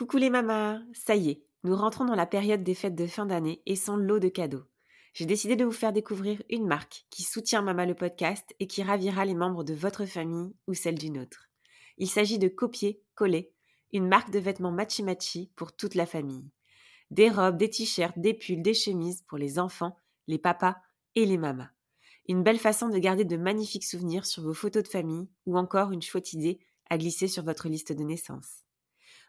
Coucou les mamas, ça y est, nous rentrons dans la période des fêtes de fin d'année et son lot de cadeaux. J'ai décidé de vous faire découvrir une marque qui soutient Mama le podcast et qui ravira les membres de votre famille ou celle d'une autre. Il s'agit de Copier Coller, une marque de vêtements matchy-matchy pour toute la famille. Des robes, des t-shirts, des pulls, des chemises pour les enfants, les papas et les mamas. Une belle façon de garder de magnifiques souvenirs sur vos photos de famille ou encore une chouette idée à glisser sur votre liste de naissance.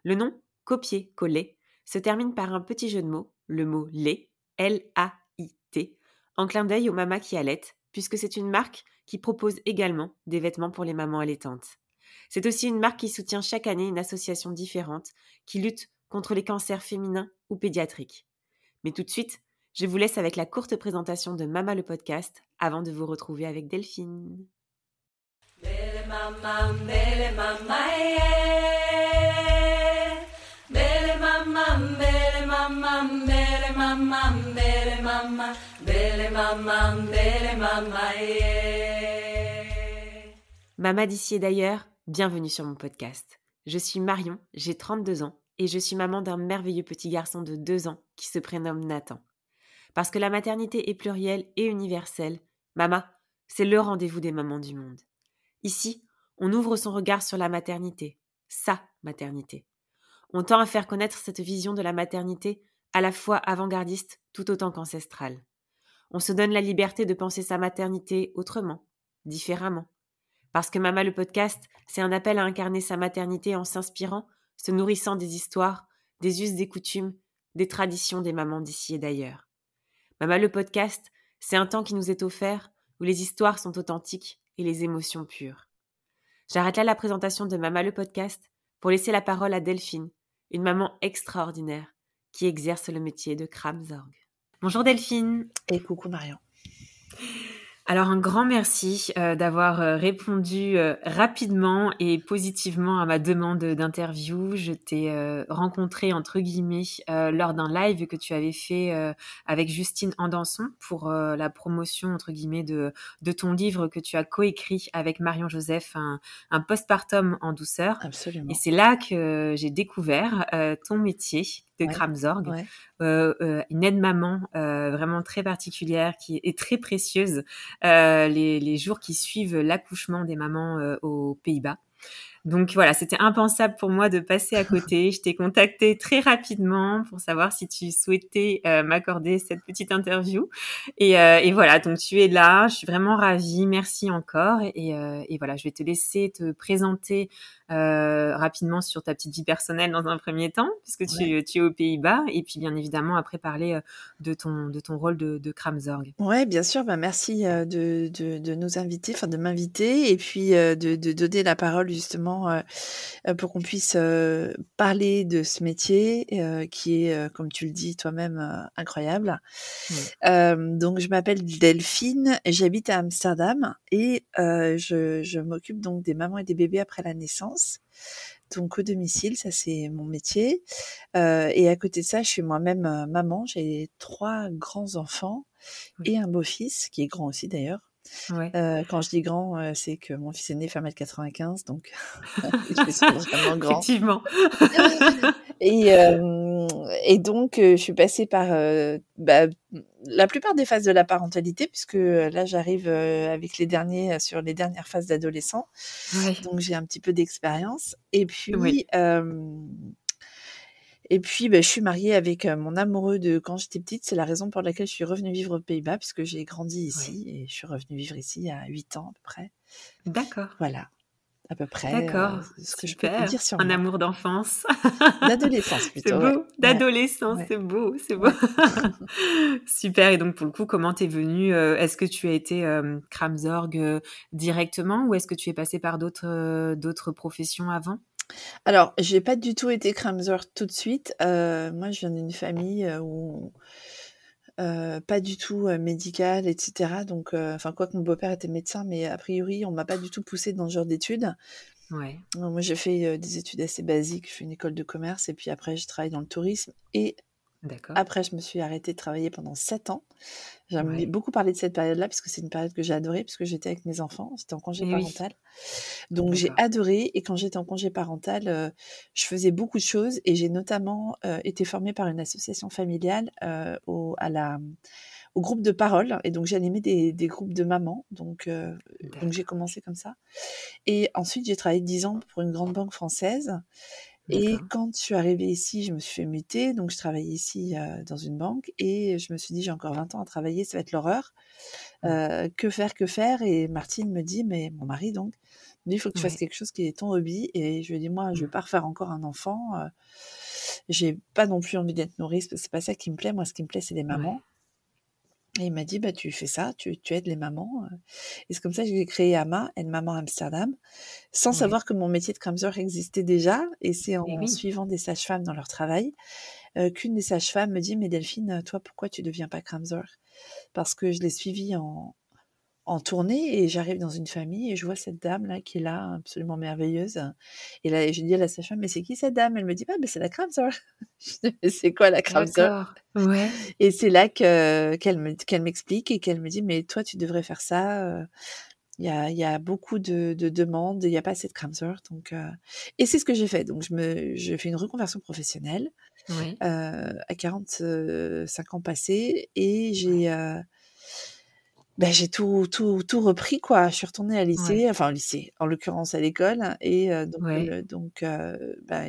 Le nom copier-coller se termine par un petit jeu de mots, le mot lait, L-A-I-T, en clin d'œil aux mamas qui allaitent, puisque c'est une marque qui propose également des vêtements pour les mamans allaitantes. C'est aussi une marque qui soutient chaque année une association différente qui lutte contre les cancers féminins ou pédiatriques. Mais tout de suite, je vous laisse avec la courte présentation de Mama le podcast avant de vous retrouver avec Delphine. Mama d'ici et d'ailleurs, bienvenue sur mon podcast. Je suis Marion, j'ai 32 ans et je suis maman d'un merveilleux petit garçon de 2 ans qui se prénomme Nathan. Parce que la maternité est plurielle et universelle, Mama, c'est le rendez-vous des mamans du monde. Ici, on ouvre son regard sur la maternité, sa maternité. On tend à faire connaître cette vision de la maternité à la fois avant-gardiste tout autant qu'ancestrale. On se donne la liberté de penser sa maternité autrement, différemment. Parce que Mama le podcast, c'est un appel à incarner sa maternité en s'inspirant, se nourrissant des histoires, des us, des coutumes, des traditions des mamans d'ici et d'ailleurs. Mama le podcast, c'est un temps qui nous est offert où les histoires sont authentiques et les émotions pures. J'arrête là la présentation de Mama le podcast pour laisser la parole à Delphine, une maman extraordinaire qui exerce le métier de Kramzorg. Bonjour Delphine. Et coucou Marion. Alors un grand merci euh, d'avoir euh, répondu euh, rapidement et positivement à ma demande d'interview. Je t'ai rencontré entre guillemets lors d'un live que tu avais fait avec Justine Andanson pour la promotion entre guillemets de, de ton livre que tu as coécrit avec Marion Joseph, un, un postpartum en douceur. Absolument. Et c'est là que j'ai découvert ton métier de Kramzorg, une aide-maman vraiment très particulière qui est très précieuse les, les, jours qui suivent l'accouchement des mamans aux Pays-Bas. Donc voilà, c'était impensable pour moi de passer à côté. Je t'ai contacté très rapidement pour savoir si tu souhaitais m'accorder cette petite interview. Et, et, voilà, donc tu es là. Je suis vraiment ravie. Merci encore. Et, et voilà, je vais te laisser te présenter euh, rapidement sur ta petite vie personnelle dans un premier temps, puisque tu, tu es aux Pays-Bas, et puis bien évidemment après parler euh, de ton, de ton rôle de, de Kramzorg. Ouais, bien sûr. Bah, merci euh, de, de, de nous inviter, enfin de m'inviter, et puis de, de donner la parole justement pour qu'on puisse parler de ce métier qui est, comme tu le dis toi-même, incroyable. donc je m'appelle Delphine, j'habite à Amsterdam et je, je m'occupe donc des mamans et des bébés après la naissance. Donc au domicile, ça c'est mon métier. Euh, et à côté de ça, je suis moi-même euh, maman. J'ai trois grands enfants et un beau-fils qui est grand aussi d'ailleurs. Euh, quand je dis grand, c'est que mon fils aîné fait 1m95, donc je suis vraiment grand. Effectivement. et, et donc, je suis passée par bah, la plupart des phases de la parentalité, puisque là, j'arrive avec les derniers sur les dernières phases d'adolescent. Donc, j'ai un petit peu d'expérience. Et puis, et puis, bah, je suis mariée avec mon amoureux de quand j'étais petite. C'est la raison pour laquelle je suis revenue vivre aux Pays-Bas, puisque j'ai grandi ici et je suis revenue vivre ici à 8 ans à peu près. D'accord. Voilà à peu près. D'accord. ce que je peux dire sur un amour d'enfance. D'adolescence plutôt. C'est beau. D'adolescence, c'est beau, c'est beau. Super. Et donc pour le coup, comment t'es venue Est-ce que tu as été Kramzorg directement ou est-ce que tu es passé par d'autres d'autres professions avant? Alors, j'ai pas du tout été Kramzorg tout de suite. moi, je viens d'une famille où euh, pas du tout médical, etc. Donc, enfin, quoi que mon beau-père était médecin, mais a priori, on m'a pas du tout poussé dans ce genre d'études. Ouais. moi, j'ai fait des études assez basiques, j'ai fait une école de commerce, et puis après, je travaille dans le tourisme et D'accord. Après, je me suis arrêtée de travailler pendant 7 ans. J'aime Ouais. beaucoup parler de cette période-là parce que c'est une période que j'ai adorée puisque j'étais avec mes enfants, j'étais en congé Eh oui. parental. Donc j'ai adoré et quand j'étais en congé parental, heu, je faisais beaucoup de choses et j'ai notamment, heu, été formée par une association familiale, heu, au à la au groupe de parole et donc j'ai animé des des groupes de mamans donc heu, donc j'ai commencé comme ça et ensuite j'ai travaillé 10 ans pour une grande banque française et quand je suis arrivée ici, je me suis fait muter, donc je travaillais ici, dans une banque et je me suis dit: «J'ai encore 20 ans à travailler, ça va être l'horreur. Mmh. Que faire, que faire?» et Martine me dit mais mon mari donc, me dit: «Il faut que tu fasses quelque chose qui est ton hobby» et je lui dit: «Moi, je vais Mmh. pas refaire encore un enfant, heu, j'ai pas non plus envie d'être nourrice, parce que c'est pas ça qui me plaît. Moi, ce qui me plaît, c'est les Ouais. Mamans» et il m'a dit: «Bah, tu fais ça, tu tu aides les mamans, heu» et c'est comme ça que j'ai créé AMA, Aide Maman Amsterdam, sans Ouais. savoir que mon métier de Kramzor existait déjà et c'est en oui. suivant des sages-femmes dans leur travail, qu'une des sages-femmes me dit: «Mais Delphine, toi, pourquoi tu deviens pas Kramzor?» parce que je l'ai suivie en en tournée et j'arrive dans une famille et je vois cette dame-là qui est là, absolument merveilleuse et là, j'ai dit à la sage-femme: «Mais c'est qui cette dame?» elle me dit: «Bah, beh, c'est la Kramzor». Je dis: «Mais c'est quoi la Kramzor?» D'accord. Ouais. et c'est là que qu'elle me qu'elle m'explique et qu'elle me dit: «Mais toi, tu devrais faire ça, il y a il y a beaucoup de de demandes, il y a pas assez de Kramzor» donc et c'est ce que j'ai fait. Donc je me j'ai fait une reconversion professionnelle, Ouais. heu, à 45 ans passés et j'ai, bah, j'ai tout tout tout repris, quoi. Je suis retournée à Ouais. lycée, enfin au lycée, en l'occurrence à l'école et heu, donc Ouais. le donc heu, bah,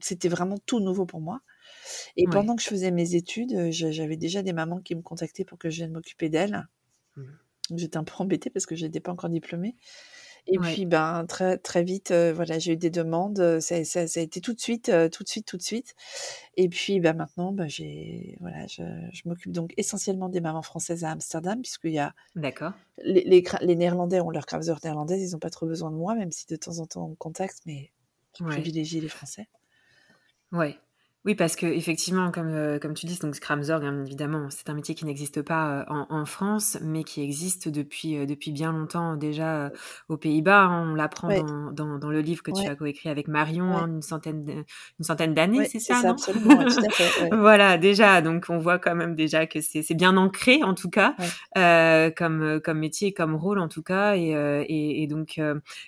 c'était vraiment tout nouveau pour moi et Ouais. pendant que je faisais mes études, je j'avais déjà des mamans qui me contactaient pour que je vienne m'occuper d'elles. Mmh. Donc j'étais un peu embêtée parce que j'étais pas encore diplômée et Ouais. puis, ben, très très vite, voilà, j'ai eu des demandes, ça ça ça a été tout de suite, tout de suite, tout de suite et puis, bah, maintenant, bah, j'ai voilà, je je m'occupe donc essentiellement des mamans françaises à Amsterdam puisqu'il y a D'accord. les les Néerlandais ont leur Kramzor néerlandaise, ils ont pas trop besoin de moi, même si de temps en temps on me contacte, mais je Ouais. privilégie les Français. Ouais. Oui, parce qu'effectivement, comme, heu, comme tu dis, donc Kramzor, bien évidemment, c'est un métier qui n'existe pas, heu, en en France, mais qui existe depuis, heu, depuis bien longtemps déjà, heu, aux Pays-Bas, hein. On l'apprend Ouais. dans dans dans le livre que tu as coécrit avec Marion, Ouais. hein, une centaine de une centaine d'années, c'est ça, ça, non? absolument, tout à fait. Voilà, déjà, donc on voit quand même déjà que c'est bien ancré, en tout cas, heu, comme, comme métier, comme rôle, en tout cas et et et donc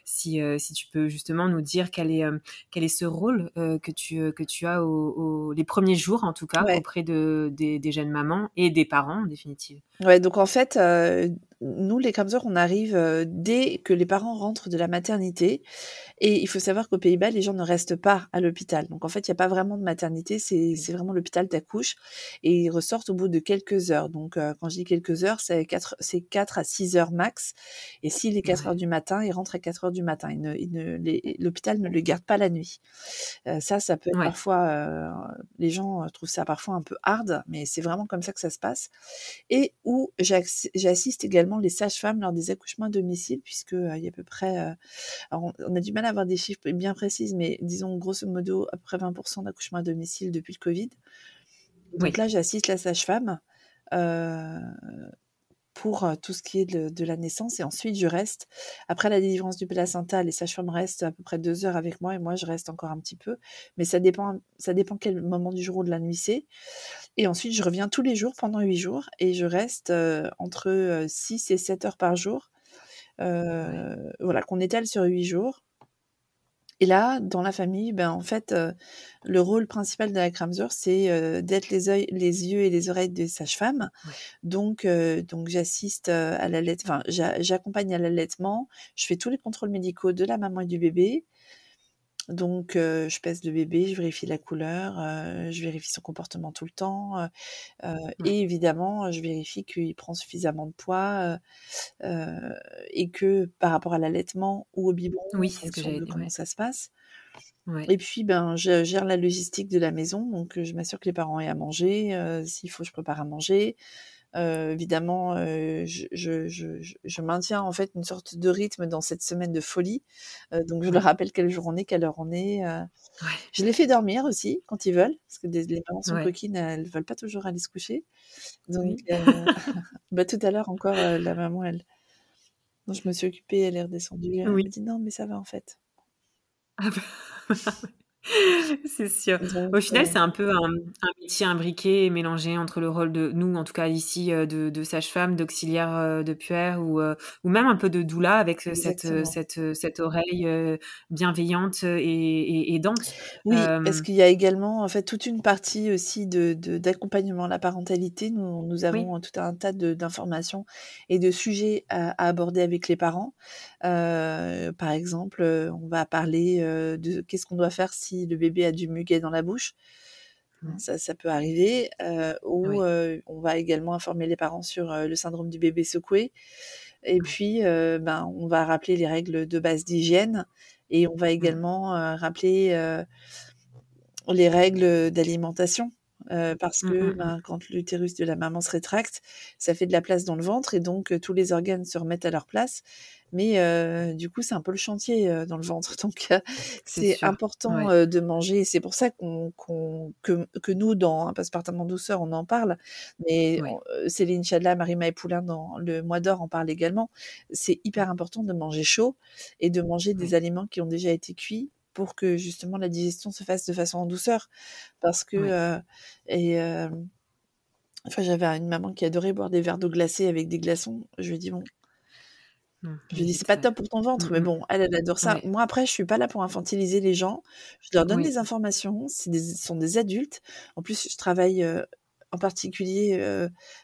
si, si tu peux justement nous dire quel est, quel est ce rôle, que tu, que tu as au au les 1ers jours, en tout cas, Ouais. auprès de des des jeunes mamans et des parents, en définitive? Ouais, donc en fait, heu, nous, les Kramzor, on arrive, heu, dès que les parents rentrent de la maternité et il faut savoir qu'aux Pays-Bas, les gens ne restent pas à l'hôpital. Donc en fait, il y a pas vraiment de maternité, c'est vraiment l'hôpital, tu accouches et ils ressortent au bout de quelques heures. Donc heu, quand je dis quelques heures, c'est 4 c'est 4 à 6 heures max et s'il est 4 heures du matin, ils rentrent à 4 heures du matin. Ne les l'hôpital ne le garde pas la nuit. Heu, ça, ça peut être Ouais. parfois, heu, les gens, heu, trouvent ça parfois un peu hard, mais c'est vraiment comme ça que ça se passe et où j'assiste également les sages-femmes lors des accouchements à domicile puisque, heu, il y a à peu près, heu, alors on on a du mal à avoir des chiffres bien précises, mais disons grosso modo à peu près 20% d'accouchements à domicile depuis le covid. Donc Oui. là, j'assiste la sage-femme, heu, pour, tout ce qui est de de la naissance et ensuite je reste. Après la délivrance du placenta, les sages-femmes restent à peu près 2 heures avec moi et moi je reste encore un petit peu, mais ça dépend ça dépend quel moment du jour ou de la nuit c'est et ensuite je reviens tous les jours pendant 8 jours et je reste, entre, 6 et 7 heures par jour, Ouais. voilà, qu'on étale sur 8 jours et là, dans la famille, ben, en fait, heu, le rôle principal de la Kramzor, c'est, heu, d'être les œils les yeux et les oreilles des sages-femmes. Ouais. Donc j'assiste, à l'allait enfin, j'a j'accompagne à l'allaitement, je fais tous les contrôles médicaux de la maman et du bébé. Donc heu, je pèse le bébé, je vérifie la couleur, heu, je vérifie son comportement tout le temps, heu Ouais. et évidemment, je vérifie qu'il prend suffisamment de poids, et que par rapport à l'allaitement ou au biberon, Oui, ce que de comment ouais. ça se passe Ouais. et puis, ben, je gère la logistique de la maison, donc je m'assure que les parents aient à manger, s'il faut, je prépare à manger. Heu, évidemment, heu, je je je maintiens, en fait, une sorte de rythme dans cette semaine de folie, heu, donc je leur rappelle quel jour on est, quelle heure on est, Ouais. je les fais dormir aussi quand ils veulent, parce que des les mamans sont Ouais. coquines, elles veulent pas toujours aller se coucher. Donc Oui. bah, tout à l'heure encore, la maman, elle dont je me suis occupée, elle est redescendue, elle Oui. me dit: «Non, mais ça va, en fait». Ah bah, ouais. C'est sûr. Au final, c'est un peu un, métier imbriqué et mélangé entre le rôle de nous, en tout cas ici, de, sage-femme, d'auxiliaire de puère ou, ou même un peu de doula avec cette, cette, cette oreille bienveillante et, dense. Oui, parce qu'il y a également en fait toute une partie aussi de, d'accompagnement à la parentalité? Nous, nous avons tout un tas d'informations et de sujets à, aborder avec les parents. Par exemple, on va parler de qu'est-ce qu'on doit faire si le bébé a du muguet dans la bouche. Mmh. Ça, ça peut arriver. Euh, ou euh, on va également informer les parents sur euh, le syndrome du bébé secoué. Et puis, ben, on va rappeler les règles de base d'hygiène. Et on va également rappeler les règles d'alimentation. Parce mmh, que mmh, ben, quand l'utérus de la maman se rétracte, ça fait de la place dans le ventre et donc tous les organes se remettent à leur place. Mais du coup, c'est un peu le chantier dans le ventre. Donc, c'est important de manger. C'est pour ça qu'on, que, que, nous, dans un Passepartout en douceur, on en parle. Mais Céline Chadla, Marie-Maë Poulain, dans le mois d'or, en parle également. C'est hyper important de manger chaud et de manger des aliments qui ont déjà été cuits pour que justement la digestion se fasse de façon en douceur. Parce que... et, Enfin, j'avais une maman qui adorait boire des verres d'eau glacée avec des glaçons. Je lui ai dit, bon, Mmh. Je lui dis, c'est pas top pour ton ventre, mais mmh bon, elle, elle adore ça. Moi, après, je suis pas là pour infantiliser les gens. Je leur donne des informations. Ce sont des adultes. En plus, je travaille en particulier,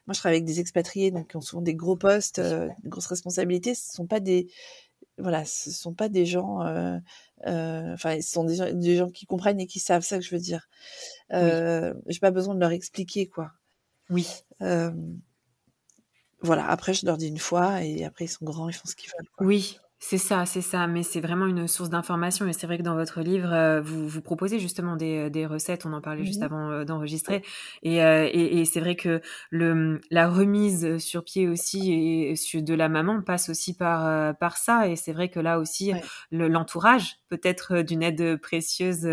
moi, je travaille avec des expatriés, donc qui ont souvent des gros postes, des grosses responsabilités. Ce sont pas des, voilà, ce sont pas des gens, enfin, ce sont des gens, qui comprennent et qui savent ça que je veux dire. Euh, J'ai pas besoin de leur expliquer, quoi. Oui voilà, après, je leur dis une fois et après, ils sont grands, ils font ce qu'ils veulent. Oui, c'est ça, c'est ça, mais c'est vraiment une source d'information et c'est vrai que dans votre livre, euh, vous, vous proposez justement des, des recettes, on en parlait juste mmh avant euh, d'enregistrer, et, euh, et, et c'est vrai que le, la remise sur pied aussi et, de la maman passe aussi par, par ça, et c'est vrai que là aussi, l'entourage peut être d'une aide précieuse,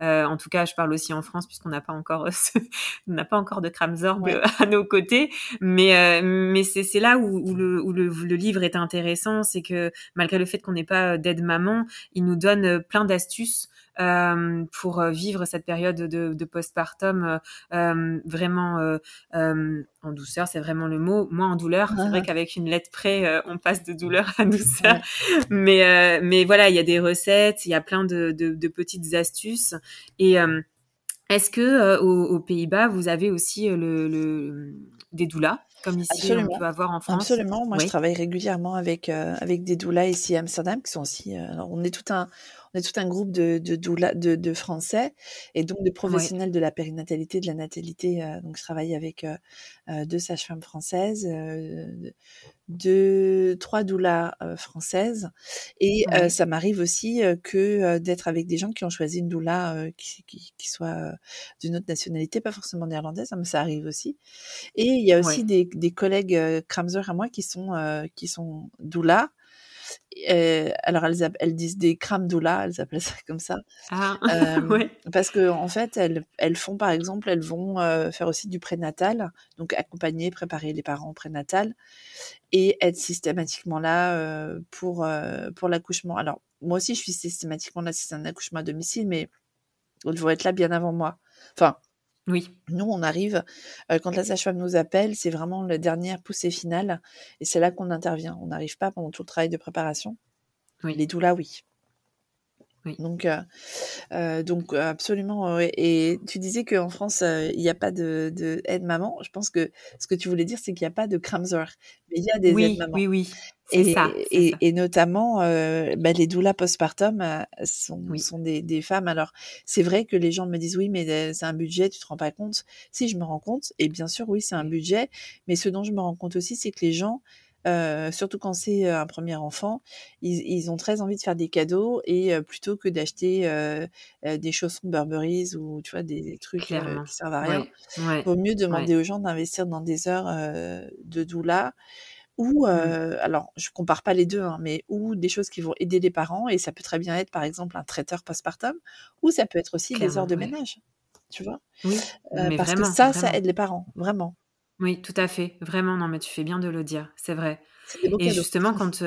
en tout cas je parle aussi en France puisqu'on n'a pas encore on n'a pas encore de Kramzorg à nos côtés, mais, mais c'est là où, où, le, où le, le livre est intéressant, c'est que malgré malgré le fait qu'on n'ait pas euh, d'aide maman, il nous donne euh, plein d'astuces euh, pour vivre cette période de, postpartum vraiment en douceur, c'est vraiment le mot, moins en douleur. C'est vrai qu'avec une lettre près, on passe de douleur à douceur. Mais, mais voilà, il y a des recettes, il y a plein de, petites astuces. Et est-ce que aux, Pays-Bas, vous avez aussi le, des doulas comme ici Absolument. on peut avoir en France? Absolument. Moi, je travaille régulièrement avec euh, avec des doulas ici à Amsterdam qui sont aussi. Euh, alors, on est tout un on est tout un groupe de de, de, de Français et donc de professionnels de la périnatalité, de la natalité. Euh, donc, je travaille avec deux sages-femmes françaises, deux, trois doulas françaises, et ça m'arrive aussi que d'être avec des gens qui ont choisi une doula qui, qui, qui, soit d'une autre nationalité, pas forcément néerlandaise, hein, mais ça arrive aussi. Et il y a aussi des, des, collègues Kramzer à moi qui sont qui sont doulas euh, alors elles, elles, disent des crams doula, elles appellent ça comme ça. Ah, euh, Parce que en fait, elles, elles, font par exemple, elles vont euh, faire aussi du prénatal, donc accompagner, préparer les parents au prénatal et être systématiquement là euh, pour pour l'accouchement. Alors moi aussi, je suis systématiquement là si c'est un accouchement à domicile, mais elles vont être là bien avant moi. Enfin, oui. Nous, on arrive, quand la sage-femme nous appelle, c'est vraiment la dernière poussée finale, et c'est là qu'on intervient. On n'arrive pas pendant tout le travail de préparation. Oui. Les doulas, oui. Oui. Donc, donc absolument. Et tu disais qu'en France, il n'y a pas de, de aide-maman. Je pense que ce que tu voulais dire, c'est qu'il n'y a pas de Kramzer, mais il y a des aides-mamans. Oui, oui. Et, ça, et, et, notamment, euh, bah, les doulas postpartum euh, sont, sont des, des, femmes. Alors, c'est vrai que les gens me disent oui, mais euh, c'est un budget, tu te rends pas compte. Si, je me rends compte. Et bien sûr, oui, c'est un budget. Mais ce dont je me rends compte aussi, c'est que les gens, euh, surtout quand c'est un premier enfant, ils, ils, ont très envie de faire des cadeaux et plutôt que d'acheter des chaussons Burberry ou tu vois des trucs qui servent à rien, il vaut mieux demander aux gens d'investir dans des heures de doula ou mmh. alors je compare pas les deux, hein, mais ou des choses qui vont aider les parents et ça peut très bien être par exemple un traiteur postpartum, ou ça peut être aussi des heures de ménage, tu vois, oui, parce que ça, ça aide les parents, vraiment. Oui, tout à fait, vraiment. Non, mais tu fais bien de le dire, c'est vrai. Et justement, quand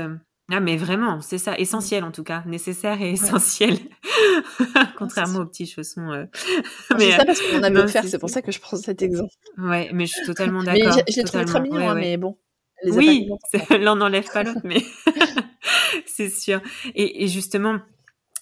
Ah, mais vraiment, c'est ça, essentiel en tout cas, nécessaire et essentiel, contrairement aux petits chaussons. Euh... Mais ça parce qu'on a mieux faire, c'est pour ça que je prends cet exemple. Ouais, mais je suis totalement d'accord. Mais j'ai trouvé très mignon, hein, mais bon. oui, l'un n'enlève pas l'autre, mais c'est sûr. Et, et justement,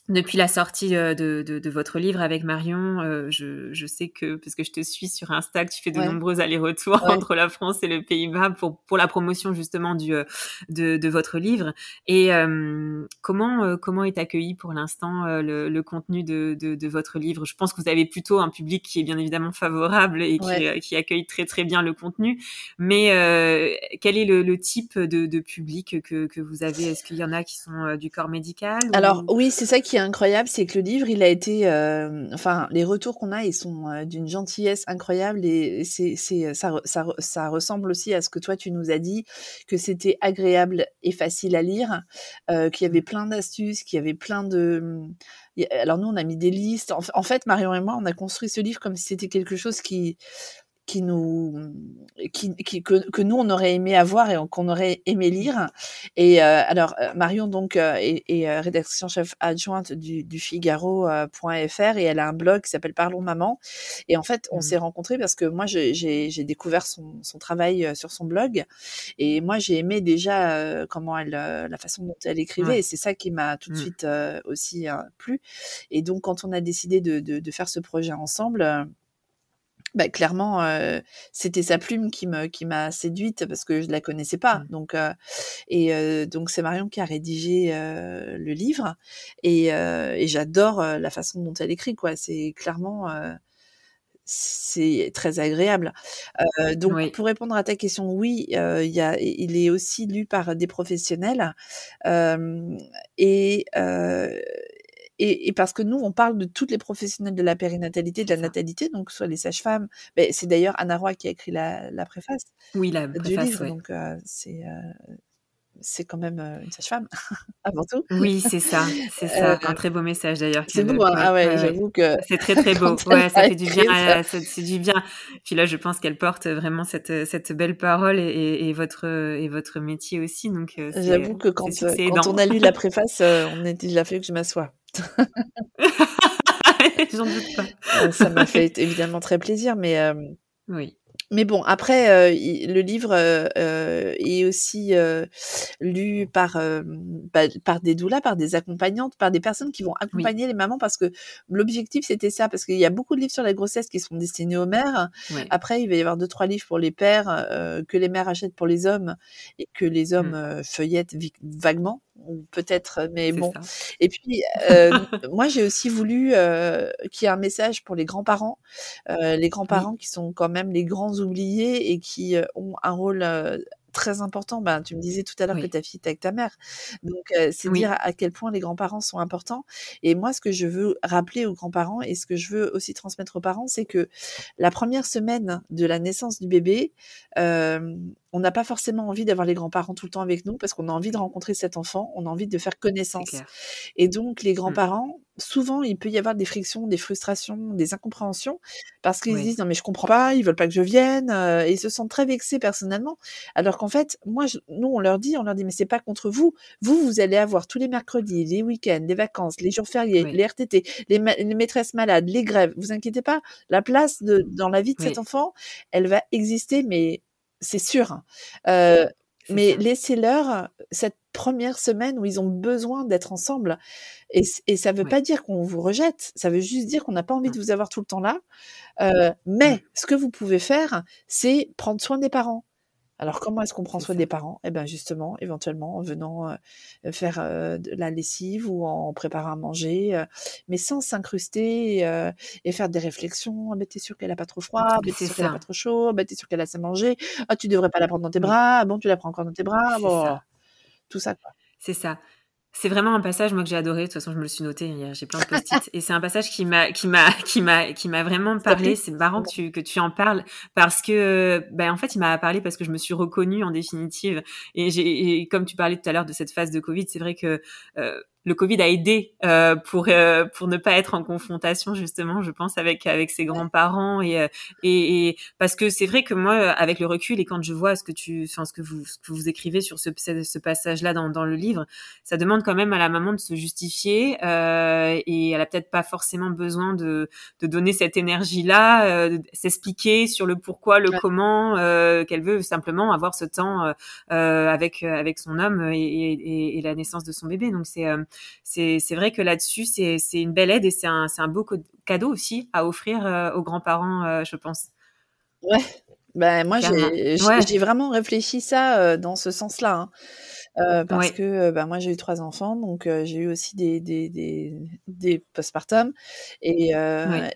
depuis la sortie euh, de, de, de, votre livre avec Marion, euh, je, je, sais que, parce que je te suis sur Insta, que tu fais de nombreux allers-retours entre la France et le Pays-Bas pour, pour la promotion justement du, euh, de, de votre livre. Et euh, comment, comment est accueilli pour l'instant le, le, contenu de, de, de, votre livre? Je pense que vous avez plutôt un public qui est bien évidemment favorable et qui, qui accueille très très bien le contenu. Mais quel est le, le type de, de, public que, que vous avez? Est-ce qu'il y en a qui sont du corps médical Alors oui, c'est ça qui incroyable, c'est que le livre, il a été, euh, enfin, les retours qu'on a, ils sont euh, d'une gentillesse incroyable et c'est, c'est, ça, ça, ça, ressemble aussi à ce que toi tu nous as dit, que c'était agréable et facile à lire, euh, qu'il y avait plein d'astuces, qu'il y avait plein de, alors nous, on a mis des listes. En, fait, Marion et moi, on a construit ce livre comme si c'était quelque chose qui, qui nous, qui, qui que, que, nous on aurait aimé avoir et qu'on aurait aimé lire. Et euh, alors euh, Marion donc euh, est, est, rédaction chef adjointe du, du Figaro.fr et elle a un blog qui s'appelle Parlons maman. Et en fait on mmh. s'est rencontrés parce que moi j'ai découvert son, son, travail sur son blog et moi j'ai aimé déjà comment elle, la façon dont elle écrivait et c'est ça qui m'a tout de mmh. suite aussi plu. Et donc quand on a décidé de, de, de faire ce projet ensemble bah, clairement, euh, c'était sa plume qui me qui m'a séduite parce que je la connaissais pas. Mmh. Donc euh, et euh, donc c'est Marion qui a rédigé le livre et, et j'adore la façon dont elle écrit quoi. C'est clairement c'est très agréable. donc pour répondre à ta question, oui, il y a, il est aussi lu par des professionnels et et, et, parce que nous, on parle de toutes les professionnels de la périnatalité, de la natalité, donc soit les sages-femmes. Mais c'est d'ailleurs Anna Roy qui a écrit la, la préface. Oui, la préface, du livre, donc euh, c'est euh, c'est quand même euh, une sage-femme avant tout. Oui, c'est ça, c'est ça. un très beau message d'ailleurs. C'est beau, hein. ah ouais, j'avoue que c'est très très beau. Ouais, ça fait du bien, c'est du bien. Puis là, je pense qu'elle porte vraiment cette cette belle parole et, et, votre et votre métier aussi. Donc j'avoue que quand, quand on a lu la préface, on était déjà fait que je m'assois. J'en doute pas. Euh, ça m'a fait évidemment très plaisir, mais euh, oui. Mais bon, après, euh, le livre euh, est aussi lu par bah, par des doulas, par des accompagnantes, par des personnes qui vont accompagner les mamans, parce que l'objectif c'était ça, parce qu'il y a beaucoup de livres sur la grossesse qui sont destinés aux mères. Après, il va y avoir deux trois livres pour les pères que les mères achètent pour les hommes et que les hommes mmh. feuillettent vaguement peut-être, mais bon. Et puis, euh, moi, j'ai aussi voulu euh, qu'il y ait un message pour les grands-parents, euh, les grands-parents qui sont quand même les grands oubliés et qui ont un rôle très important. Ben, tu me disais tout à l'heure que ta fille était avec ta mère. Donc, c'est dire à quel point les grands-parents sont importants. Et moi, ce que je veux rappeler aux grands-parents et ce que je veux aussi transmettre aux parents, c'est que la première semaine de la naissance du bébé, on n'a pas forcément envie d'avoir les grands-parents tout le temps avec nous parce qu'on a envie de rencontrer cet enfant, on a envie de faire connaissance. Et donc, les mmh. grands-parents, souvent, il peut y avoir des frictions, des frustrations, des incompréhensions parce qu'ils se disent non mais je comprends pas, ils veulent pas que je vienne, euh, et ils se sentent très vexés personnellement. Alors qu'en fait, moi, nous, on leur dit, on leur dit mais c'est pas contre vous. Vous, vous allez avoir tous les mercredis, les week-ends, les vacances, les jours fériés, les RTT, les, les, maîtresses malades, les grèves. Vous inquiétez pas, la place de, dans la vie de cet enfant, elle va exister, mais c'est sûr. Hein. Euh, mais laissez-leur cette première semaine où ils ont besoin d'être ensemble. Et, et ça ne veut pas dire qu'on vous rejette, ça veut juste dire qu'on n'a pas envie de vous avoir tout le temps là. Euh, mais ce que vous pouvez faire, c'est prendre soin des parents. Alors, comment est-ce qu'on prend soin des parents? Eh bien, justement, éventuellement, en venant euh, faire euh, de la lessive ou en préparant à manger, euh, mais sans s'incruster et faire des réflexions. Ah, ben, t'es sûr qu'elle a pas trop froid? Ah, ben, T'es sûr qu'elle a pas trop chaud? Ah, ben, T'es sûr qu'elle a assez mangé Ah, tu devrais pas la prendre dans tes bras? Bon, tu la prends encore dans tes bras? Bon, tout ça, quoi. C'est ça. C'est vraiment un passage moi que j'ai adoré. De toute façon, je me le suis noté. J'ai plein de post-it et c'est un passage qui m'a qui m'a qui m'a qui m'a vraiment parlé. C'est marrant que tu que tu en parles parce que ben en fait il m'a parlé parce que je me suis reconnue en définitive et j'ai comme tu parlais tout à l'heure de cette phase de Covid, c'est vrai que euh, le Covid a aidé euh, pour euh, pour ne pas être en confrontation justement, je pense avec avec ses grands-parents et, euh, et, et parce que c'est vrai que moi avec le recul et quand je vois ce que tu enfin ce que vous ce que vous écrivez sur ce ce passage-là dans dans le livre, ça demande quand même à la maman de se justifier euh, et elle a peut-être pas forcément besoin de de donner cette énergie-là, euh, s'expliquer sur le pourquoi, le comment, qu'elle veut simplement avoir ce temps avec avec son homme et, et, et, la naissance de son bébé. Donc c'est c'est vrai que là-dessus, c'est une belle aide et c'est un, un beau cadeau aussi à offrir euh, aux grands-parents, euh, je pense. Ouais, ben, moi, j'ai vraiment réfléchi ça euh, dans ce sens-là. Hein. parce que ben, moi j'ai eu trois enfants, donc j'ai eu aussi des, des, des, des postpartum. Et,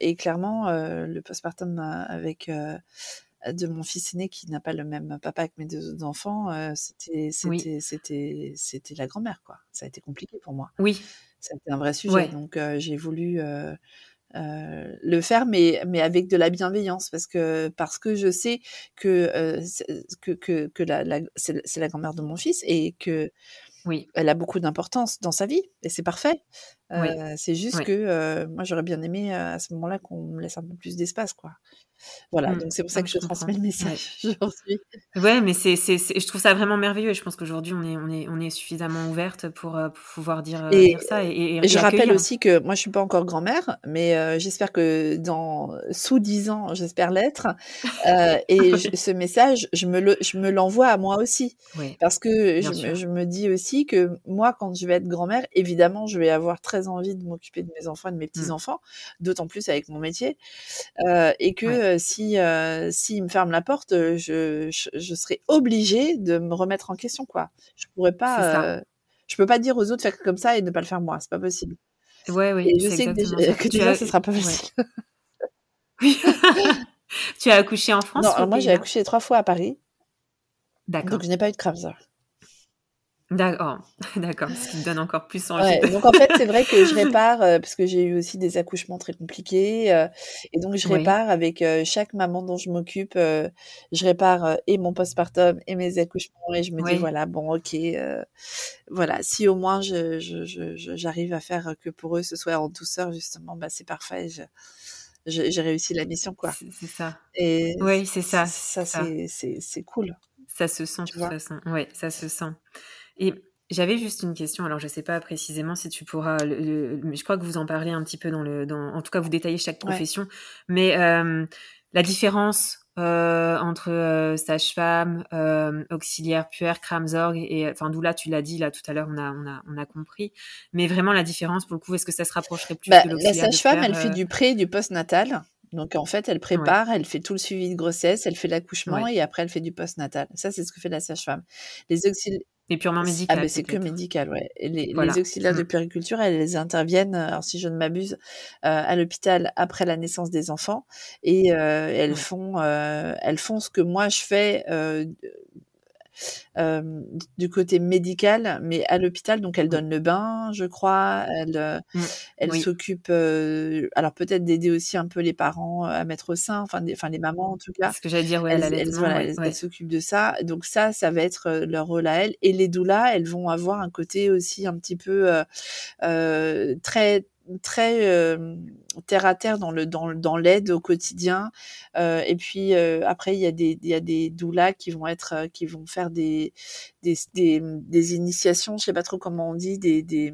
et clairement, le postpartum avec de mon fils aîné qui n'a pas le même papa que mes deux autres enfants, c'était c'était c'était c'était la grand-mère quoi. Ça a été compliqué pour moi. Oui. C'était un vrai sujet. Donc j'ai voulu le faire, mais mais avec de la bienveillance parce que parce que je sais que que que, que la, la c'est la grand-mère de mon fils et que oui. Elle a beaucoup d'importance dans sa vie et c'est parfait. c'est juste que moi j'aurais bien aimé à ce moment-là qu'on me laisse un peu plus d'espace, quoi. Voilà, mmh. donc c'est pour ça que je, transmets le message aujourd'hui. Ouais, mais c'est, c'est, je trouve ça vraiment merveilleux et je pense qu'aujourd'hui on est, on est, on est suffisamment ouverte pour, euh, pouvoir dire, euh, dire ça. Et, et, je rappelle aussi que moi je suis pas encore grand-mère, mais euh, j'espère que dans sous dix ans, j'espère l'être. et ce message, je me, le, je me l'envoie à moi aussi. parce que je, je, me dis aussi que moi, quand je vais être grand-mère, évidemment, je vais avoir très envie de m'occuper de mes enfants et de mes mmh. petits-enfants, d'autant plus avec mon métier. et que si euh, s'il me ferme la porte, je, je, serai obligée de me remettre en question quoi. Je pourrais pas, euh, je peux pas dire aux autres faire comme ça et ne pas le faire moi, c'est pas possible. Ouais, oui. Et je sais que, que tu vois, ce sera pas facile. Oui. tu as accouché en France Non, moi j'ai accouché trois fois à Paris. D'accord. Donc je n'ai pas eu de Kramzer. D'accord, d'accord, ce qui me donne encore plus envie. donc en fait, c'est vrai que je répare euh, parce que j'ai eu aussi des accouchements très compliqués euh, et donc je répare avec euh, chaque maman dont je m'occupe. je répare et mon postpartum et mes accouchements et je me dis voilà bon ok voilà si au moins je, j'arrive à faire que pour eux ce soit en douceur justement bah c'est parfait. j'ai réussi la mission quoi. C'est ça. Et oui c'est ça. Ça c'est cool. Ça se sent de toute façon. Oui ça se sent. Et j'avais juste une question. Alors, je ne sais pas précisément si tu pourras, je crois que vous en parlez un petit peu dans le, dans, en tout cas, vous détaillez chaque profession. Mais euh, la différence euh, entre euh, sage-femme, euh, auxiliaire puère, Kramzorg et enfin d'où là tu l'as dit là tout à l'heure on a on a on a compris mais vraiment la différence pour le coup est-ce que ça se rapprocherait plus bah, de l'auxiliaire La sage-femme elle fait du pré et du post-natal donc en fait, elle prépare, elle fait tout le suivi de grossesse, elle fait l'accouchement et après elle fait du post-natal. Ça, c'est ce que fait la sage-femme. Les auxiliaires, et purement médical. Ah, ben c'est que médical, ouais. les, les, auxiliaires de mmh. puériculture, elles interviennent, alors si je ne m'abuse, euh, à l'hôpital après la naissance des enfants, et euh, elles font, euh, elles font ce que moi je fais euh, du côté médical, mais à l'hôpital. Donc, elle donne le bain, je crois. Elle, euh, mmh. elle s'occupe, euh, alors peut-être d'aider aussi un peu les parents à mettre au sein, enfin, enfin les mamans en tout cas. Ce que j'allais dire, ouais, elle, elle, voilà, elle, s'occupe de ça. Donc ça, ça va être leur rôle à elle. Et les doulas, elles vont avoir un côté aussi un petit peu très très euh, terre à terre dans le dans, dans l'aide au quotidien. Euh, et puis euh, après il y a des il y a des doulas qui vont être qui vont faire des des, des, des initiations je sais pas trop comment on dit des des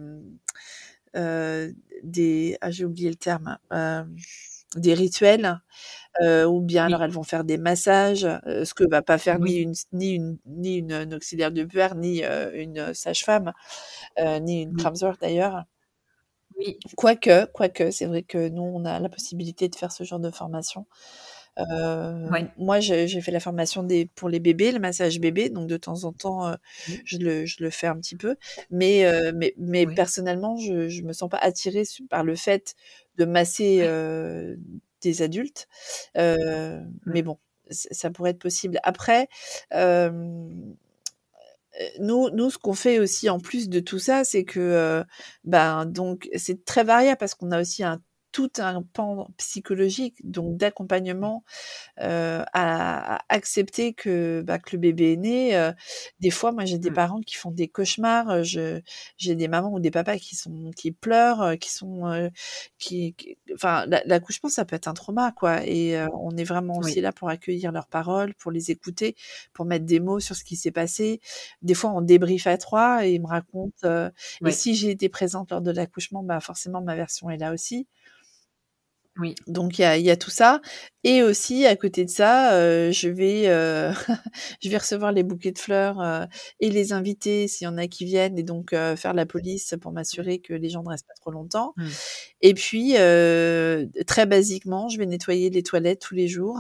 des ah j'ai oublié le terme des rituels ou bien alors elles vont faire des massages ce que va pas faire ni une ni une ni une, auxiliaire de puère ni une sage-femme ni une Kramsor d'ailleurs Quoique, quoique, c'est vrai que nous, on a la possibilité de faire ce genre de formation. Euh, moi, j'ai fait la formation des, pour les bébés, le massage bébé, donc de temps en temps, euh, je, le, je le fais un petit peu. Mais, euh, mais, mais personnellement, je ne me sens pas attirée par le fait de masser des adultes. Mmh. Mais bon, ça pourrait être possible. Après, nous, nous, ce qu'on fait aussi en plus de tout ça, c'est que, ben, donc, c'est très variable parce qu'on a aussi un tout un pan psychologique, donc d'accompagnement euh, à, à, accepter que, bah, que le bébé est né. Euh, des fois, moi, j'ai des Mmh. parents qui font des cauchemars. Je, j'ai des mamans ou des papas qui sont qui pleurent, qui sont euh, qui, qui- enfin, la- l'accouchement, ça peut être un trauma, quoi. Et euh, on est vraiment aussi Oui. là pour accueillir leurs paroles, pour les écouter, pour mettre des mots sur ce qui s'est passé. Des fois, on débriefe à trois et ils me racontent. euh, et Oui. si j'ai été présente lors de l'accouchement, bah forcément ma version est là aussi. Oui. Donc il y a, y a tout ça. Et aussi à côté de ça, euh, je vais euh, je vais recevoir les bouquets de fleurs euh, et les inviter s'il y en a qui viennent et donc euh, faire la police pour m'assurer que les gens ne restent pas trop longtemps. Mmh. Et puis euh, très basiquement, je vais nettoyer les toilettes tous les jours.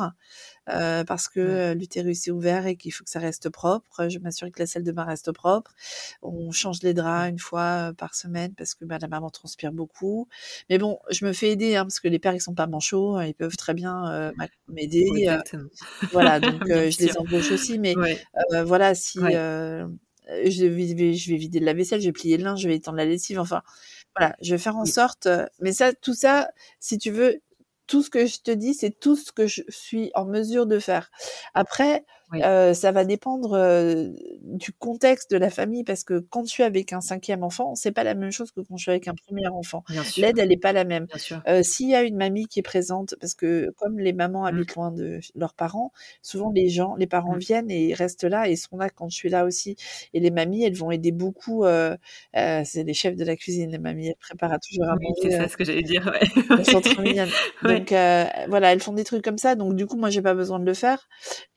Euh, parce que l'utérus est ouvert et qu'il faut que ça reste propre. Je m'assure que la salle de bain reste propre. On change les draps une fois par semaine parce que bah, la maman transpire beaucoup. Mais bon, je me fais aider hein, parce que les pères ils sont pas manchots, hein, ils peuvent très bien euh, m'a- m'aider. voilà, donc je les embauche aussi. Mais Ouais. voilà, si Ouais. je, vais, je vais vider de la vaisselle, je vais plier le linge, je vais étendre la lessive. Enfin, voilà, je vais faire en sorte. mais ça, tout ça, si tu veux, tout ce que je te dis, c'est tout ce que je suis en mesure de faire. Après, Oui. euh, ça va dépendre euh, du contexte de la famille parce que quand je suis avec un cinquième enfant, c'est pas la même chose que quand je suis avec un premier enfant. L'aide, elle est pas la même. Euh, S'il y a une mamie qui est présente, parce que comme les mamans Mmh. habitent loin de leurs parents, souvent les gens, les parents Mmh. viennent et restent là et sont là quand je suis là aussi. Et les mamies, elles vont aider beaucoup. euh, euh, c'est les chefs de la cuisine, les mamies, elles préparent toujours à Oui, c'est manger. euh, ça ce que j'allais dire. Ouais. elles sont trop mignonnes. Ouais. Donc euh, voilà, elles font des trucs comme ça. Donc du coup, moi, j'ai pas besoin de le faire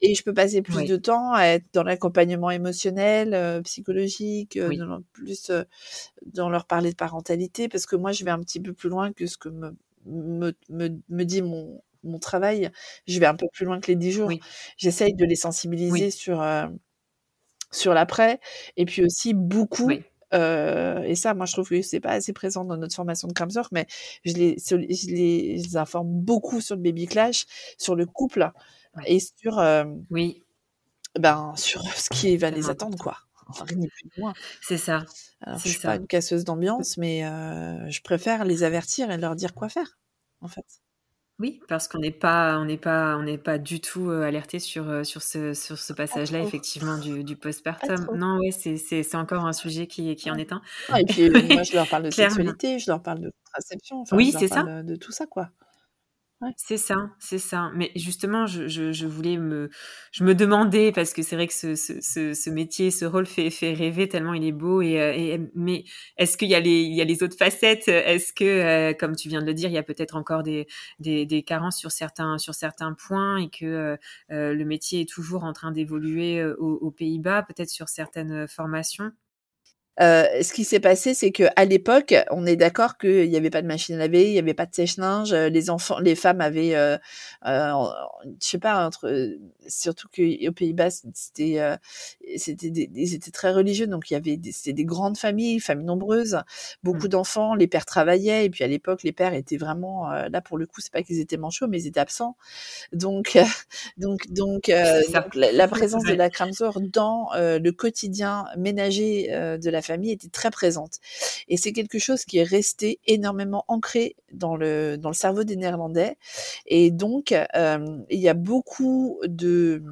et je peux passer plus Oui. de temps à être dans l'accompagnement émotionnel, euh, psychologique, euh, Oui. dans leur- plus euh, dans leur parler de parentalité, parce que moi, je vais un petit peu plus loin que ce que me me, me, me dit mon mon travail. Je vais un peu plus loin que les dix jours. Oui. J'essaye de les sensibiliser sur euh, sur l'après et puis aussi beaucoup. Euh, et ça, moi, je trouve que c'est pas assez présent dans notre formation de Kramsor, mais je les, je les, je les informe beaucoup sur le baby clash, sur le couple Ouais. et sur, euh, Oui. Ben, sur ce qui va les attendre, quoi. Enfin, rien ni plus ni moins. C'est ça. Alors, je suis pas une casseuse d'ambiance, mais euh, je préfère les avertir et leur dire quoi faire, en fait. Oui, parce qu'on n'est pas, on n'est pas, on n'est pas du tout euh, alerté sur euh, sur ce sur ce Pas passage-là effectivement du, postpartum. Non, ouais, c'est encore un sujet qui qui en est un. Ah, et puis, moi, je leur parle de sexualité, je leur parle de contraception, enfin, Oui, c'est ça. de tout ça, quoi. C'est ça, c'est ça. Mais justement, je, je, je voulais me, je me demandais parce que c'est vrai que ce, ce, ce, ce métier, ce rôle fait, fait rêver tellement il est beau. Et, euh, mais est-ce qu'il y a les, il y a les autres facettes? Est-ce que, euh, comme tu viens de le dire, il y a peut-être encore des, des, des carences sur certains, sur certains points et que euh, euh, le métier est toujours en train d'évoluer aux Pays-Bas, peut-être sur certaines formations? Euh, ce qui s'est passé, c'est que à l'époque, on est d'accord qu'il n'y avait pas de machine à laver, il n'y avait pas de sèche-linge. euh, Les enfants, les femmes avaient, euh, euh, je sais pas, entre, surtout qu'aux Pays-Bas, c'était, euh, c'était, des- ils étaient très religieux, donc il y avait, des- c'était des grandes familles, familles nombreuses, beaucoup Mm. d'enfants. Les pères travaillaient, et puis à l'époque, les pères étaient vraiment, euh, là pour le coup, c'est pas qu'ils étaient manchots, mais ils étaient absents. Donc, donc, donc, euh, donc la, la présence de la Kramsor dans le quotidien ménager de la famille était très présente. Et c'est quelque chose qui est resté énormément ancré dans le, dans le cerveau des Néerlandais. Et donc, euh, il y a beaucoup de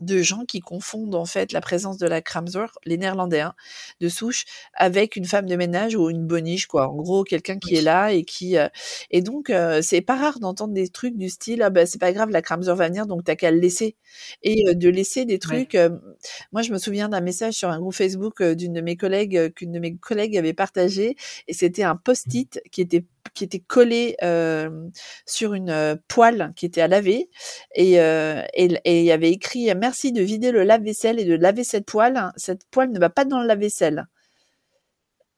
de gens qui confondent en fait la présence de la Kramsor, les Néerlandais hein, de souche, avec une femme de ménage ou une boniche quoi. En gros, quelqu'un qui Oui. est là et qui euh, et donc euh, c'est pas rare d'entendre des trucs du style ah bah c'est pas grave la Kramsor va venir donc t'as qu'à le laisser et euh, de laisser des trucs. moi je me souviens d'un message sur un groupe Facebook d'une de mes collègues qu'une de mes collègues avait partagé et c'était un post-it qui était qui était collé euh, sur une poêle qui était à laver et euh, et et il y avait écrit euh, merci de vider le lave-vaisselle et de laver cette poêle. Cette poêle ne va pas dans le lave-vaisselle.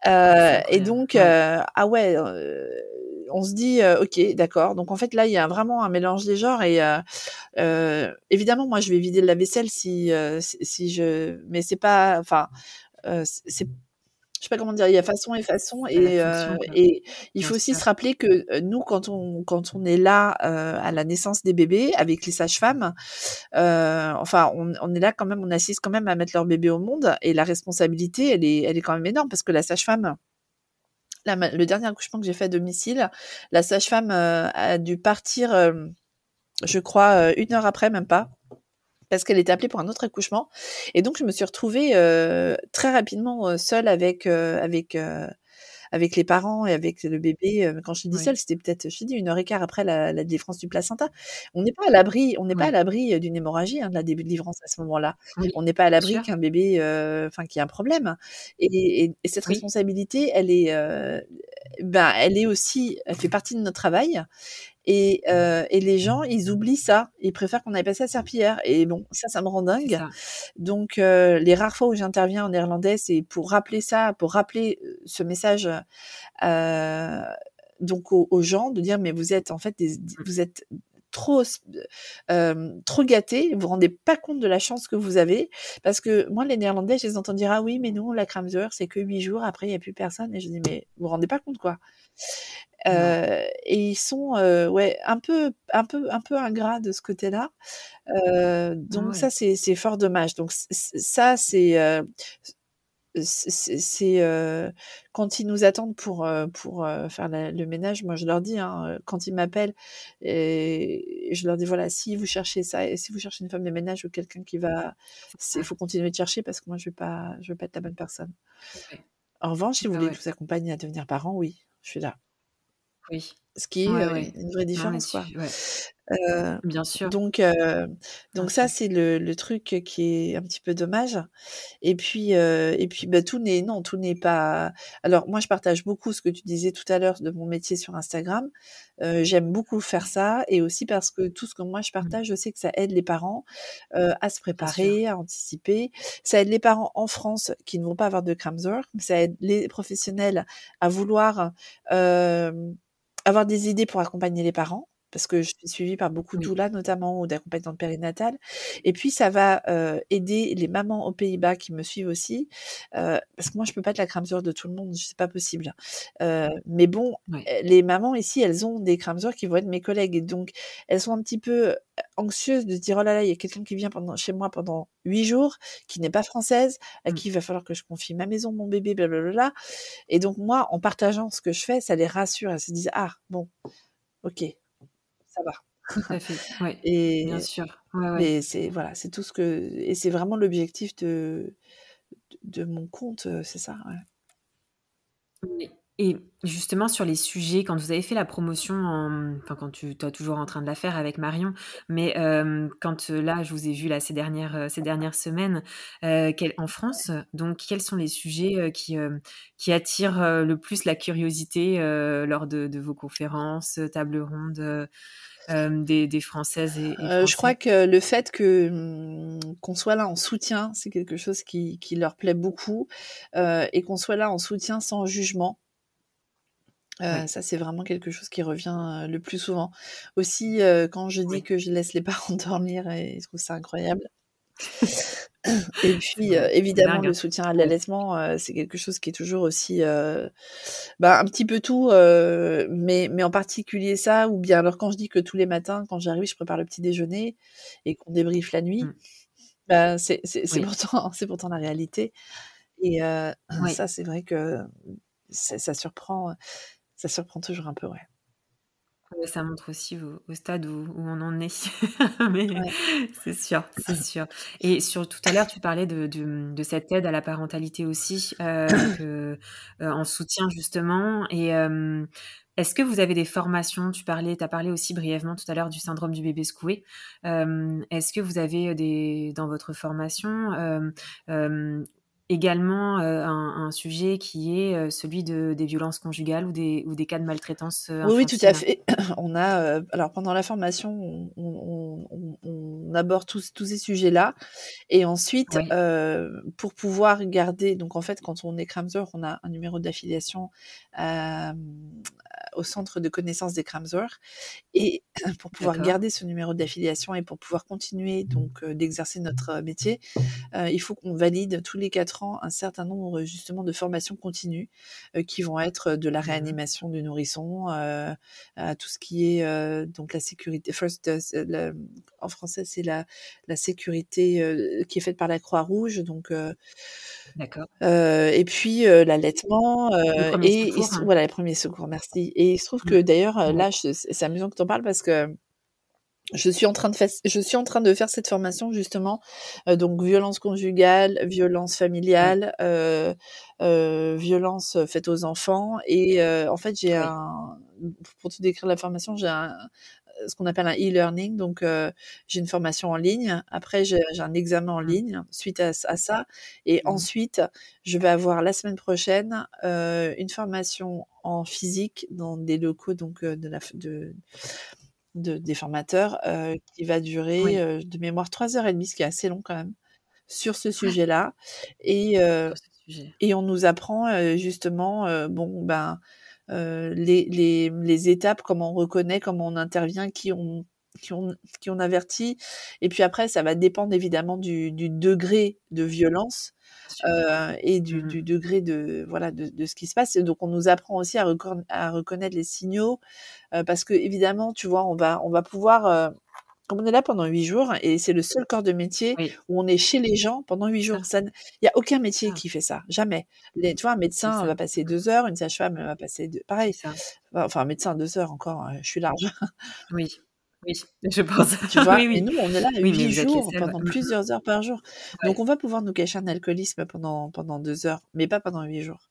C'est Euh, et donc Ouais. euh, ah ouais, euh, on se dit euh, ok d'accord. Donc en fait là il y a vraiment un mélange des genres et euh, euh, évidemment moi je vais vider le lave-vaisselle si euh, si, si je mais c'est pas enfin euh, c'est je sais pas comment dire, il y a façon et façon et, euh, et il faut aussi se rappeler que euh, nous quand on quand on est là euh, à la naissance des bébés avec les sages-femmes, euh, enfin on, on est là quand même, on assiste quand même à mettre leur bébé au monde et la responsabilité elle est elle est quand même énorme parce que la sage-femme le dernier accouchement que j'ai fait à domicile, la sage-femme a dû partir, je crois, une heure après, même pas parce qu'elle était appelée pour un autre accouchement. Et donc, je me suis retrouvée très rapidement seule avec, avec avec les parents et avec le bébé. Quand je dis seule, c'était peut-être, je dis, une heure et quart après la, la délivrance du placenta. On n'est pas à l'abri, on n'est pas à l'abri d'une hémorragie hein, de la délivrance à ce moment-là. on n'est pas à l'abri qu'un bébé, enfin, qui a un problème. Et, et, cette responsabilité, elle est, ben, elle est aussi, elle fait partie de notre travail. Et, euh, et, les gens, ils oublient ça. Ils préfèrent qu'on aille passer à serpillière. Et bon, ça, ça me rend dingue. Donc, euh, les rares fois où j'interviens en néerlandais, c'est pour rappeler ça, pour rappeler euh, ce message euh, donc aux, aux, gens, de dire mais vous êtes en fait, des, mmh. vous êtes trop euh, trop gâtés, vous vous rendez pas compte de la chance que vous avez parce que moi les néerlandais je les entends dire ah oui mais nous la Kramzer c'est que huit jours après il y a plus personne et je dis mais vous vous rendez pas compte quoi euh, et ils sont euh, ouais un peu un peu un peu ingrats de ce côté-là. Euh, donc ça c'est c'est fort dommage. Donc ça c'est c'est quand ils nous attendent pour pour faire le ménage, moi je leur dis hein, quand ils m'appellent et je leur dis voilà si vous cherchez ça et si vous cherchez une femme de ménage ou quelqu'un qui va, il faut continuer de chercher parce que moi je vais pas je vais pas être la bonne personne. En revanche, si vous voulez que je vous accompagne à devenir parent, oui, je suis là. Oui. Ce qui est une vraie différence, quoi. Bien sûr. donc donc ça, c'est le le truc qui est un petit peu dommage et puis, et puis, bah, tout n'est non, tout n'est pas alors moi, je partage beaucoup ce que tu disais tout à l'heure de mon métier sur Instagram. j'aime beaucoup faire ça et aussi parce que tout ce que moi je mmh. partage, je sais que ça aide les parents, à se préparer, à anticiper. Ça aide les parents en France qui ne vont pas avoir de Kramzor, ça aide les professionnels à vouloir, avoir des idées pour accompagner les parents parce que je suis suivie par beaucoup de doulas notamment ou d'accompagnantes périnatales. Et puis ça va euh, aider les mamans aux Pays-Bas qui me suivent aussi, euh, parce que moi je peux pas être la cramsure de tout le monde, c'est pas possible. Euh, mais bon, les mamans ici, elles ont des cramsures qui vont être mes collègues et donc elles sont un petit peu anxieuses de dire oh là là, il y a quelqu'un qui vient pendant, chez moi pendant huit jours, qui n'est pas française, à mmh. qui il va falloir que je confie ma maison, mon bébé, blablabla. Et donc moi, en partageant ce que je fais, ça les rassure, elles se disent ah bon, ok, ça va. et, bien sûr. Mais c'est voilà, c'est tout ce que et c'est vraiment l'objectif de, de mon compte, euh, c'est ça. Et justement sur les sujets, quand vous avez fait la promotion, enfin quand tu es toujours en train de la faire avec Marion, mais quand là je vous ai vu là ces dernières ces dernières semaines en France, donc quels sont les sujets qui qui attirent le plus la curiosité lors de, de, vos conférences, tables rondes des, des, Françaises et, Je crois que le fait que mmh, qu'on soit là en soutien, c'est quelque chose qui, qui, leur plaît beaucoup, et qu'on soit là en soutien sans jugement. Euh, ça, c'est vraiment quelque chose qui revient le plus souvent. Aussi, quand je dis que je laisse les parents dormir, et je trouve ça incroyable. et puis, évidemment, le hein. soutien à l'allaitement, c'est quelque chose qui est toujours aussi, bah, un petit peu tout, mais, mais en particulier ça, ou bien alors quand je dis que tous les matins, quand j'arrive, je prépare le petit déjeuner et qu'on débriefe la nuit, mmh. bah, c'est pourtant, pourtant la réalité. Et ça, c'est vrai que ça surprend ça surprend toujours un peu, ouais. ça montre aussi au, stade où, on en est. Mais c'est sûr, c'est sûr. Et sur tout à l'heure, tu parlais de, de, cette aide à la parentalité aussi, euh, euh, en soutien justement. Et euh, est-ce que vous avez des formations? Tu parlais, as parlé aussi brièvement tout à l'heure du syndrome du bébé secoué. Est-ce que vous avez des dans votre formation également euh, un, sujet qui est euh, celui de, des violences conjugales ou des, ou des cas de maltraitance euh, oui, oui, tout à fait. On a, alors pendant la formation, on, on, on aborde tous, tous ces sujets-là. Et ensuite, pour pouvoir garder, donc en fait, quand on est Kramzer, on a un numéro d'affiliation au centre de connaissance des Kramzer. Et pour pouvoir garder ce numéro d'affiliation et pour pouvoir continuer donc d'exercer notre métier, il faut qu'on valide tous les quatre ans un certain nombre justement de formations continues qui vont être de la mmh réanimation du nourrisson à tout ce qui est donc la sécurité. First, en français, c'est la, la sécurité qui est faite par la Croix-Rouge. Donc D'accord. et puis l'allaitement et, hein. voilà les premiers secours, merci. Et il se trouve que Mmh. d'ailleurs là, c'est amusant que tu en parles parce que je suis en train de faire, je suis en train de faire cette formation justement, donc violence conjugale, violence familiale, euh, euh, violence faite aux enfants et en fait j'ai un, pour te décrire la formation, j'ai un, ce qu'on appelle un e-learning, donc j'ai une formation en ligne. Après j'ai un examen en Mmh. ligne suite à, ça et Mmh. ensuite je vais avoir la semaine prochaine une formation en physique dans des locaux donc de la de de, des formateurs qui va durer de mémoire 3h30, ce qui est assez long quand même, sur ce sujet-là. Et, sujet. et on nous apprend justement, bon, ben, les, les, les, étapes, comment on reconnaît, comment on intervient, qui on, qui on, qui on avertit. Et puis après, ça va dépendre évidemment du, du degré de violence. Euh, et du, mmh du, degré de voilà de, de, ce qui se passe. Et donc on nous apprend aussi à, à reconnaître les signaux euh, parce que évidemment, tu vois, on va on va pouvoir euh, comme on est là pendant huit jours et c'est le seul corps de métier oui. où on est chez les gens pendant huit jours. Il n'y a aucun métier ça. qui fait ça, jamais. Les, tu vois, un médecin va passer deux heures, une sage-femme va passer deux, pareil. Ça. Enfin, un médecin deux heures encore, je suis large. Oui. Oui, je pense. Tu vois, oui, oui. et nous, on est là Oui, 8 jours pendant plusieurs heures par jour. Ouais. Donc, on va pouvoir nous cacher un alcoolisme pendant, pendant deux heures, mais pas pendant huit jours.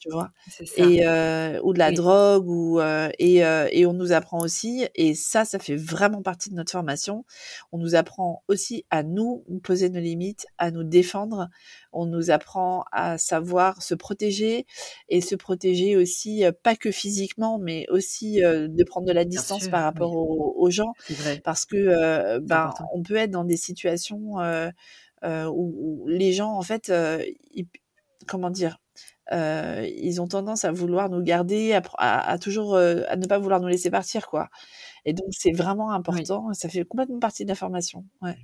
Tu vois? Et euh, ou de la Oui. drogue ou euh, et, euh, et on nous apprend aussi et ça ça fait vraiment partie de notre formation. On nous apprend aussi à nous poser nos limites à nous défendre. On nous apprend à savoir se protéger et se protéger aussi euh, pas que physiquement mais aussi euh, de prendre de la distance sûr, par rapport oui. aux, aux gens. Parce que euh, ben on peut être dans des situations où, où les gens en fait euh, ils- comment dire euh, ils ont tendance à vouloir nous garder, à, à, à toujours euh, à ne pas vouloir nous laisser partir, quoi. Et donc c'est vraiment important. Ça fait complètement partie de la formation. Ouais.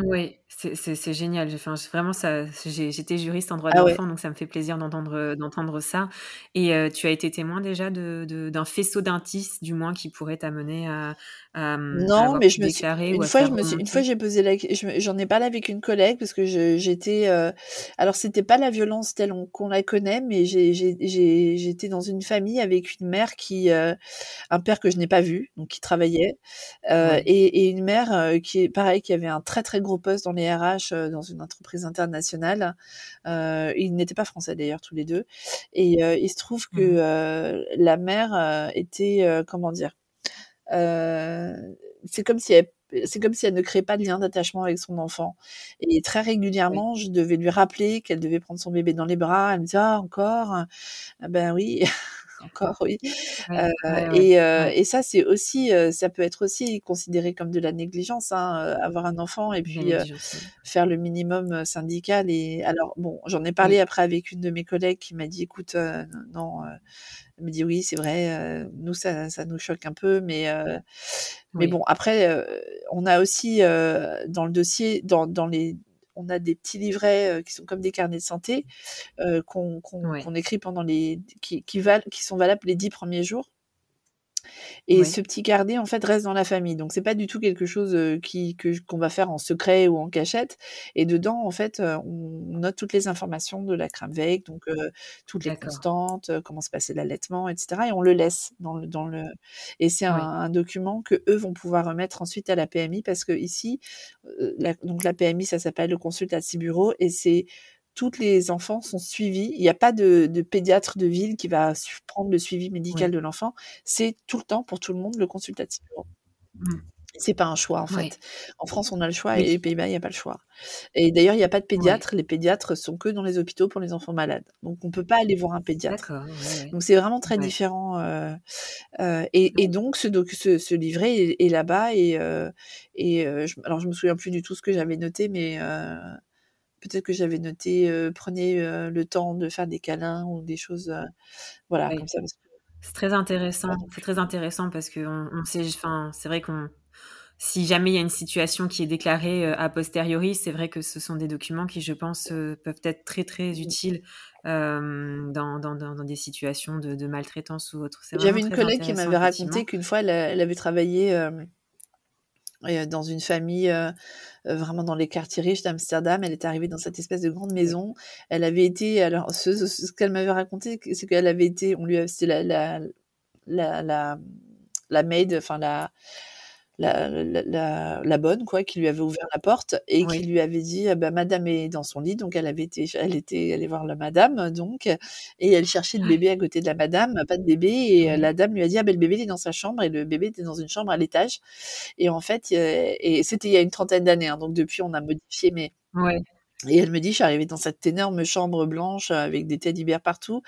Oui, c'est c'est c'est génial. Enfin, vraiment, ça j'ai j'étais juriste en droit de Ah ouais. l'enfant, donc ça me fait plaisir d'entendre, heu, d'entendre ça et heu, tu as été témoin déjà de de d'un faisceau d'indices, du moins, qui pourrait t'amener à à, mmh, à Non, avoir mais pu je me suis déclarer ou une à fois je faire me suis une remonter? fois j'ai posé la q je me j'en ai parlé avec une collègue parce que je j'étais, heu alors c'était pas la violence telle on qu'on la connaît, mais j'ai j'ai j'ai j'étais dans une famille avec une mère qui, heu un père que je n'ai pas vu, donc qui travaillait, heu Ouais. et et une mère, heu, qui est pareil, qui avait un très, très gros poste dans les RH, dans une entreprise internationale. Ils n'étaient pas français d'ailleurs tous les 2 et il se trouve que, Mmh la mère, était, comment dire? C'est comme si elle c'est comme si elle ne créait pas de lien d'attachement avec son enfant et très Oui. régulièrement, je devais lui rappeler qu'elle devait prendre son bébé dans les bras. Elle me disait: «Ah encore?» ah ben oui, encore oui, Ouais, heu ouais, ouais, et ouais. et ça c'est aussi, heu, ça peut être aussi considéré comme de la négligence, hein, avoir un enfant et puis, faire le minimum, syndical et alors bon, j'en ai parlé Oui. après avec une de mes collègues qui m'a dit: «Écoute, non», elle me dit: «Oui, c'est vrai, nous ça ça nous choque un peu mais mais bon après, on a aussi, dans le dossier, dans dans les on a des petits livrets, heu, qui sont comme des carnets de santé, heu, qu'on Ouais. écrit pendant les qui qui valent qui sont valables les 10 premiers jours et ce petit carnet, en fait, reste dans la famille. Donc c'est pas du tout quelque chose, heu, qui que qu'on va faire en secret ou en cachette et dedans, en fait, heu, on note toutes les informations de la crème veille, donc heu, toutes les constantes, comment se passait l'allaitement et cetera et on le laisse dans le dans le et c'est un Oui. un document qu'eux vont pouvoir remettre ensuite à la PMI parce qu'ici, heu, la donc la PMI, ça s'appelle le consultatie bureau et c'est toutes les enfants sont suivis. Il y a pas de de pédiatre de ville qui va prendre le suivi médical de l'enfant. C'est tout le temps, pour tout le monde, le consultatie bureau. Mmh. C'est pas un choix, en fait. En France, on a le choix et les Pays-Bas, il y a pas le choix et d'ailleurs, il y a pas de pédiatre. Les pédiatres sont que dans les hôpitaux pour les enfants malades. Donc on peut pas aller voir un pédiatre. Donc c'est vraiment très différent, heu heu et et Oui. donc ce doc ce ce livret est est là-bas et heu, je alors je me souviens plus du tout ce que j'avais noté mais peut-être que j'avais noté, «Prenez, le temps de faire des câlins» ou des choses, voilà, comme ça que C'est très intéressant, c'est très intéressant parce qu'on on sait enfin, c'est vrai qu'on si jamais il y a une situation qui est déclarée, a posteriori, c'est vrai que ce sont des documents qui, je pense, peuvent être très, très utiles, dans dans dans des situations de de maltraitance ou autre. J'avais une collègue qui m'avait raconté qu'une fois, elle elle avait travaillé, dans une famille vraiment dans les quartiers riches d'Amsterdam. Elle est arrivée dans cette espèce de grande maison. Elle avait été, alors ce, qu'elle m'avait raconté, c'est qu'elle avait été, on lui c'était la, la, la, la, la maid, enfin la, la, la, la, bonne, quoi, qui lui avait ouvert la porte et qui lui avait dit, ah bah, Madame est dans son lit, donc elle avait été, elle était allée voir la Madame, donc, et elle cherchait le ah. bébé à côté de la Madame, pas de bébé, et la Dame lui a dit, ah ben le bébé est dans sa chambre, et le bébé était dans une chambre à l'étage, et en fait, et c'était il y a une trentaine d'années, hein, donc depuis on a modifié, mais ouais. Et elle me dit, je suis arrivée dans cette énorme chambre blanche avec des teddy bears partout.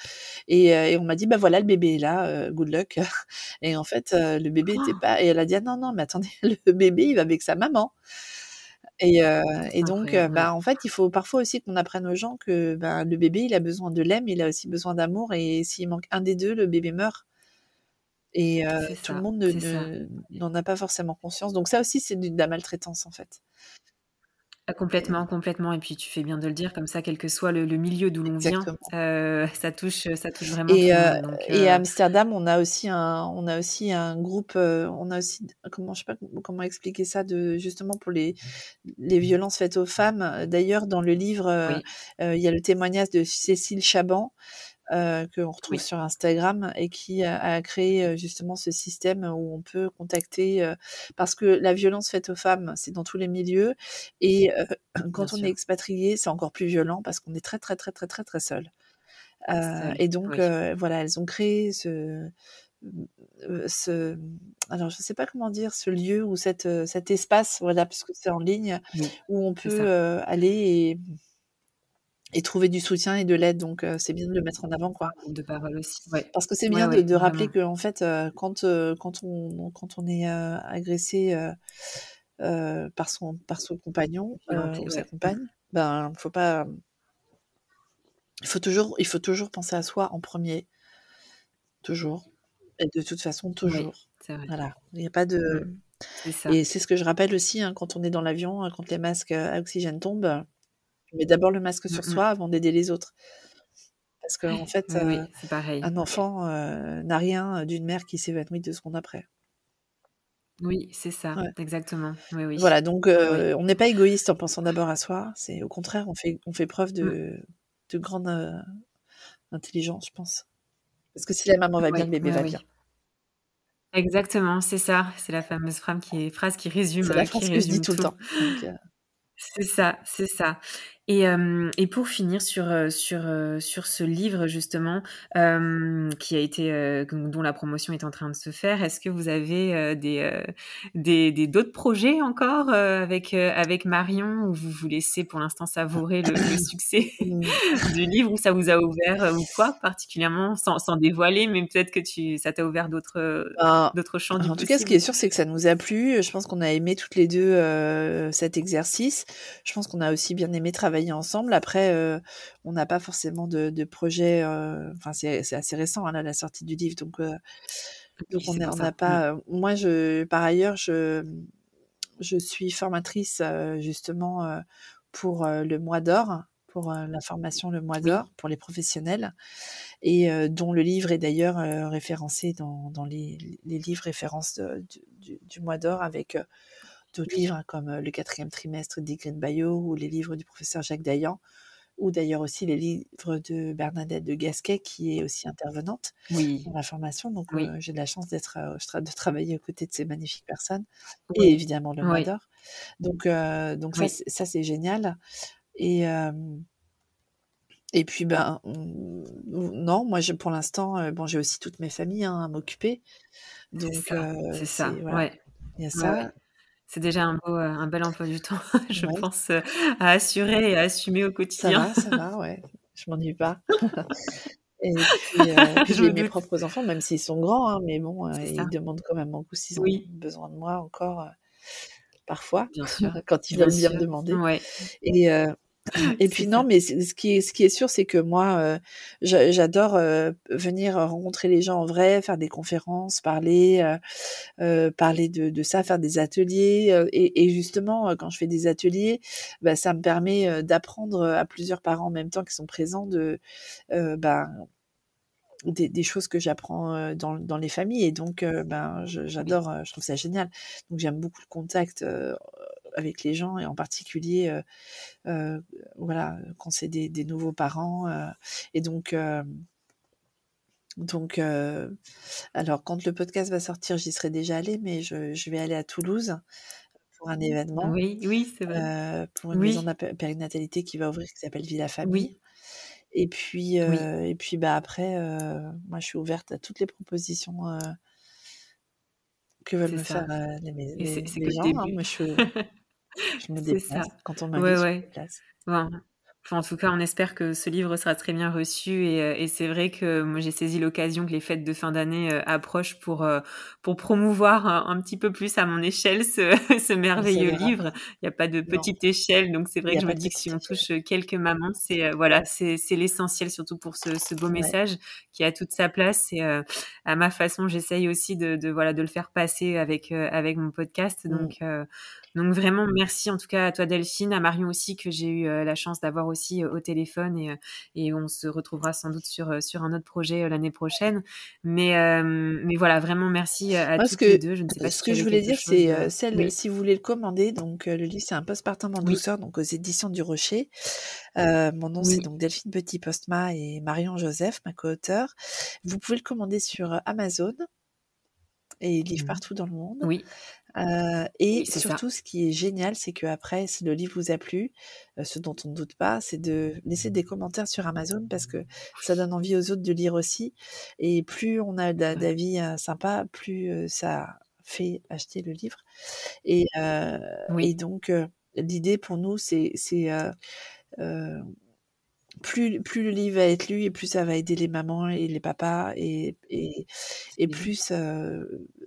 Et, euh, et on m'a dit, bah voilà, le bébé est là, euh, good luck. Et en fait, euh, le bébé n'était pas. Et elle a dit, ah non, non, mais attendez, le bébé, il va avec sa maman. Et, et donc, bah, en fait, il faut parfois aussi qu'on apprenne aux gens que bah, le bébé, il a besoin de lait, mais il a aussi besoin d'amour. Et s'il manque un des deux, le bébé meurt. Et tout le monde n'en a pas forcément conscience. Donc ça aussi, c'est de la maltraitance, en fait. Ah, complètement, complètement. Et puis tu fais bien de le dire, comme ça, quel que soit le, milieu d'où l'on vient, euh, ça touche, ça touche vraiment. Et, euh, et à euh Amsterdam, on a aussi un, on a aussi un groupe, on a aussi, comment je sais pas comment expliquer ça, de justement pour les les violences faites aux femmes. D'ailleurs, dans le livre, il y a le témoignage de Cécile Chaban euh, qu'on retrouve sur Instagram et qui a, créé euh, justement ce système où on peut contacter euh, parce que la violence faite aux femmes c'est dans tous les milieux et quand on est expatrié c'est encore plus violent parce qu'on est très très très très très très seul. et donc voilà elles ont créé ce ce alors je sais pas comment dire ce lieu ou cette cet espace voilà puisque c'est en ligne où on peut aller et et trouver du soutien et de l'aide. Donc, c'est bien de le mettre en avant, quoi. De parole aussi. Parce que c'est bien de, rappeler que, en fait, quand, quand, on, quand on est agressé par, son, par son compagnon ou sa compagne, ben, faut pas. Il faut, toujours, il faut toujours penser à soi en premier. Toujours. Et de toute façon, toujours. Vrai. Voilà. Il n'y a pas de. Mmh. Et c'est ce que je rappelle aussi hein, quand on est dans l'avion, hein, quand les masques à oxygène tombent mets d'abord le masque sur mmh soi avant d'aider les autres. Parce qu'en en fait, euh, un enfant euh, n'a rien d'une mère qui s'évanouit deux secondes après. Oui, c'est ça, exactement. Voilà, donc euh, on n'est pas égoïste en pensant d'abord à soi. C'est au contraire, on fait, on fait preuve de, mmh. de grande intelligence, je pense. Parce que si la maman va bien, le bébé va bien. Exactement, c'est ça. C'est la fameuse phrase qui, phrase qui résume. C'est la phrase que je dis tout, le temps. C'est ça, c'est ça. Et, et pour finir sur, sur, sur ce livre justement, qui a été, dont la promotion est en train de se faire, est-ce que vous avez des, des, des d'autres projets encore avec, avec Marion ou vous vous laissez pour l'instant savourer le, succès du livre ou ça vous a ouvert ou quoi particulièrement sans, sans dévoiler, mais peut-être que tu, ça t'a ouvert d'autres, ben, d'autres champs du En tout cas, ce qui est sûr, c'est que ça nous a plu. Je pense qu'on a aimé toutes les deux cet exercice. Je pense qu'on a aussi bien aimé travailler ensemble. Après, euh, on n'a pas forcément de, de projet. Euh, enfin, c'est assez récent hein, là, la sortie du livre, donc euh, donc on n'a pas. Mmh. moi, je par ailleurs, je je suis formatrice justement pour le mois d'or pour la formation Le Mois d'Or pour les professionnels et dont le livre est d'ailleurs référencé dans, dans les, les, livres références du, du, Mois d'Or avec d'autres livres hein, comme Le quatrième trimestre d'Igrid Bayo ou les livres du professeur Jacques Dayan ou d'ailleurs aussi les livres de Bernadette de Gasquet, qui est aussi intervenante dans la formation. Donc, j'ai de la chance d'être, de travailler aux côtés de ces magnifiques personnes, et évidemment le oui. d'or. Donc, donc ça, c'est génial. Et, et puis, ben, non, moi, pour l'instant, bon, j'ai aussi toutes mes familles hein, à m'occuper. Donc, c'est ça, ouais. Il y a ça. C'est déjà un beau, un bel emploi du temps, je pense, à assurer et à assumer au quotidien. Ça va, ça va, ouais. Je m'ennuie pas. et puis, euh, j'ai mes propres enfants, même s'ils sont grands, hein, mais bon, ils demandent quand même beaucoup s'ils ont besoin de moi encore, parfois, Bien sûr, quand ils veulent bien me demander. Ouais. Et et puis non, mais ce qui est, ce qui est sûr, c'est que moi, euh, j'adore euh, venir rencontrer les gens en vrai, faire des conférences, parler, euh, euh parler de, de, ça, faire des ateliers. Et, et, justement, quand je fais des ateliers, bah, ça me permet d'apprendre à plusieurs parents en même temps qui sont présents de, ben, des, choses que j'apprends dans, dans, les familles. Et donc, ben, j'adore, je trouve ça génial. Donc, j'aime beaucoup le contact avec les gens et en particulier, voilà, quand c'est des, des, nouveaux parents. et donc, donc, alors, quand le podcast va sortir, j'y serai déjà allée, mais je, je vais aller à Toulouse pour un événement. Oui, oui, c'est vrai. pour une maison de périnatalité qui va ouvrir, qui s'appelle Villa Famille. Oui. Et puis, et puis bah, après, moi, je suis ouverte à toutes les propositions que veulent me faire les, les, les gens. Hein. Moi, je, je me déplace quand on m'invite, ouais, ouais. me déplace. en tout cas, on espère que ce livre sera très bien reçu et, et c'est vrai que moi j'ai saisi l'occasion que les fêtes de fin d'année approchent pour pour promouvoir un, petit peu plus à mon échelle ce, ce merveilleux livre. Il n'y a pas de petite échelle, donc c'est vrai que je me dis que si on touche quelques mamans, c'est voilà, c'est l'essentiel surtout pour ce, ce beau message qui a toute sa place. Et à ma façon, j'essaye aussi de, de, voilà de le faire passer avec avec mon podcast. Mmh. Donc donc vraiment, merci en tout cas à toi Delphine, à Marion aussi que j'ai eu euh, la chance d'avoir aussi euh, au téléphone et, euh, et on se retrouvera sans doute sur, sur un autre projet l'année prochaine. Mais, mais voilà, vraiment merci à toutes les deux. Je ne sais pas ce que je voulais dire, c'est celle, si vous voulez le commander, donc le livre c'est un postpartum en douceur, donc aux éditions du Rocher. mon nom c'est donc Delphine Petit Postma et Marion Joseph, ma co-auteure. Vous pouvez le commander sur Amazon et livre mmh. partout dans le monde. Oui et surtout, ce qui est génial, c'est que après, si le livre vous a plu, ce dont on ne doute pas, c'est de laisser des commentaires sur Amazon parce que ça donne envie aux autres de lire aussi. Et plus on a d'avis sympas, plus ça fait acheter le livre. Et, et donc, l'idée pour nous, c'est plus, plus le livre va être lu et plus ça va aider les mamans et les papas et, et, et plus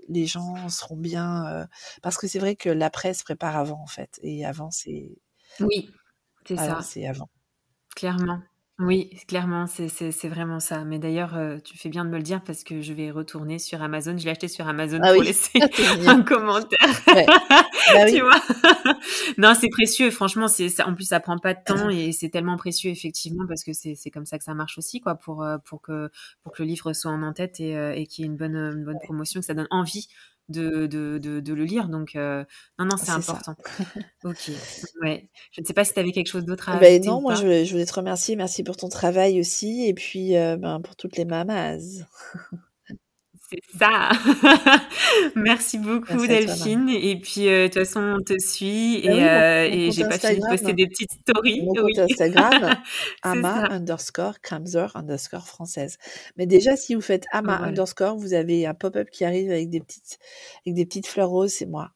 les gens seront bien. parce que c'est vrai que la presse prépare avant en fait. Et avant, c'est. Oui, c'est ça. C'est avant. Clairement. Oui, clairement, c'est vraiment ça. Mais d'ailleurs, euh, tu fais bien de me le dire parce que je vais retourner sur Amazon. Je l'ai acheté sur Amazon ah pour laisser ah, un commentaire. Bah tu vois? Non, c'est précieux. Franchement, c'est en plus ça prend pas de temps et c'est tellement précieux effectivement parce que c'est comme ça que ça marche aussi, quoi, pour euh, pour que pour que le livre soit en en-tête et, euh, et qu'il y ait une bonne une bonne promotion, que ça donne envie de, de, de, le lire. Donc, euh, non, non, c'est important. ok. Ouais. Je ne sais pas si tu avais quelque chose d'autre à ben Non, moi, je, je, voulais te remercier. Merci pour ton travail aussi. Et puis, euh, ben, pour toutes les mamas. C'est ça. Merci beaucoup Delphine. et puis euh, de toute façon on te suit bah et, euh, et j'ai pas fini de poster des petites stories. Mon compte Instagram, ama underscore Kramzer underscore française. Mais déjà si vous faites ama underscore, vous avez un pop-up qui arrive avec des petites avec des petites fleurs roses, c'est moi.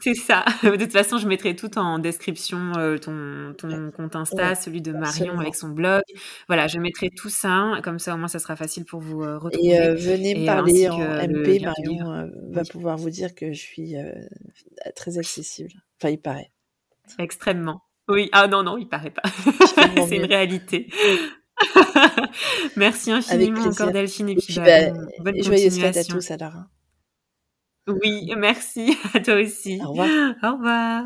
C'est ça. De toute façon, je mettrai tout en description, euh, ton, ton compte Insta, celui de Marion avec son blog. Voilà, je mettrai tout ça. Comme ça, au moins, ça sera facile pour vous euh, retrouver. Et euh, venez me parler en MP. Marion va pouvoir vous dire que je suis très accessible. Enfin, il paraît. Extrêmement. Oui. Ah non, non, il paraît pas. C'est une réalité. Merci infiniment encore Delphine et puis, bah, bonne joyeuse fête à tous alors. Oui, merci à toi aussi. Au revoir. Au revoir.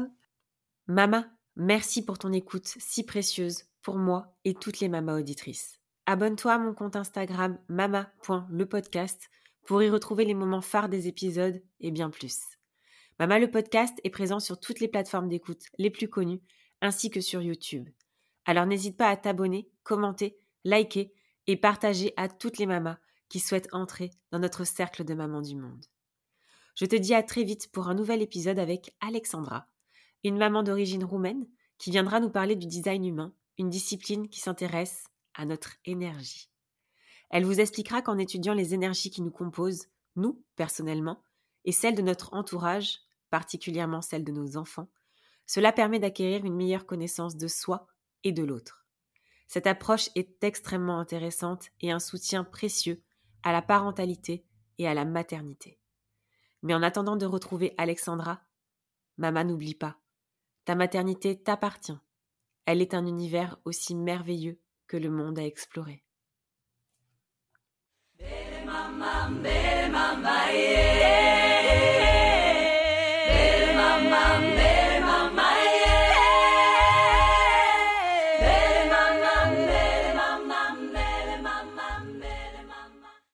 Mama, merci pour ton écoute si précieuse pour moi et toutes les mamas auditrices. Abonne-toi à mon compte Instagram mama.lepodcast pour y retrouver les moments phares des épisodes et bien plus. Mama le podcast est présent sur toutes les plateformes d'écoute les plus connues ainsi que sur YouTube. Alors n'hésite pas à t'abonner, commenter, liker et partager à toutes les mamas qui souhaitent entrer dans notre cercle de mamans du monde. Je te dis à très vite pour un nouvel épisode avec Alexandra, une maman d'origine roumaine qui viendra nous parler du design humain, une discipline qui s'intéresse à notre énergie. Elle vous expliquera qu'en étudiant les énergies qui nous composent, nous, personnellement, et celles de notre entourage, particulièrement celles de nos enfants, cela permet d'acquérir une meilleure connaissance de soi et de l'autre. Cette approche est extrêmement intéressante et un soutien précieux à la parentalité et à la maternité. Mais en attendant de retrouver Alexandra, Maman n'oublie pas. Ta maternité t'appartient. Elle est un univers aussi merveilleux que le monde à explorer.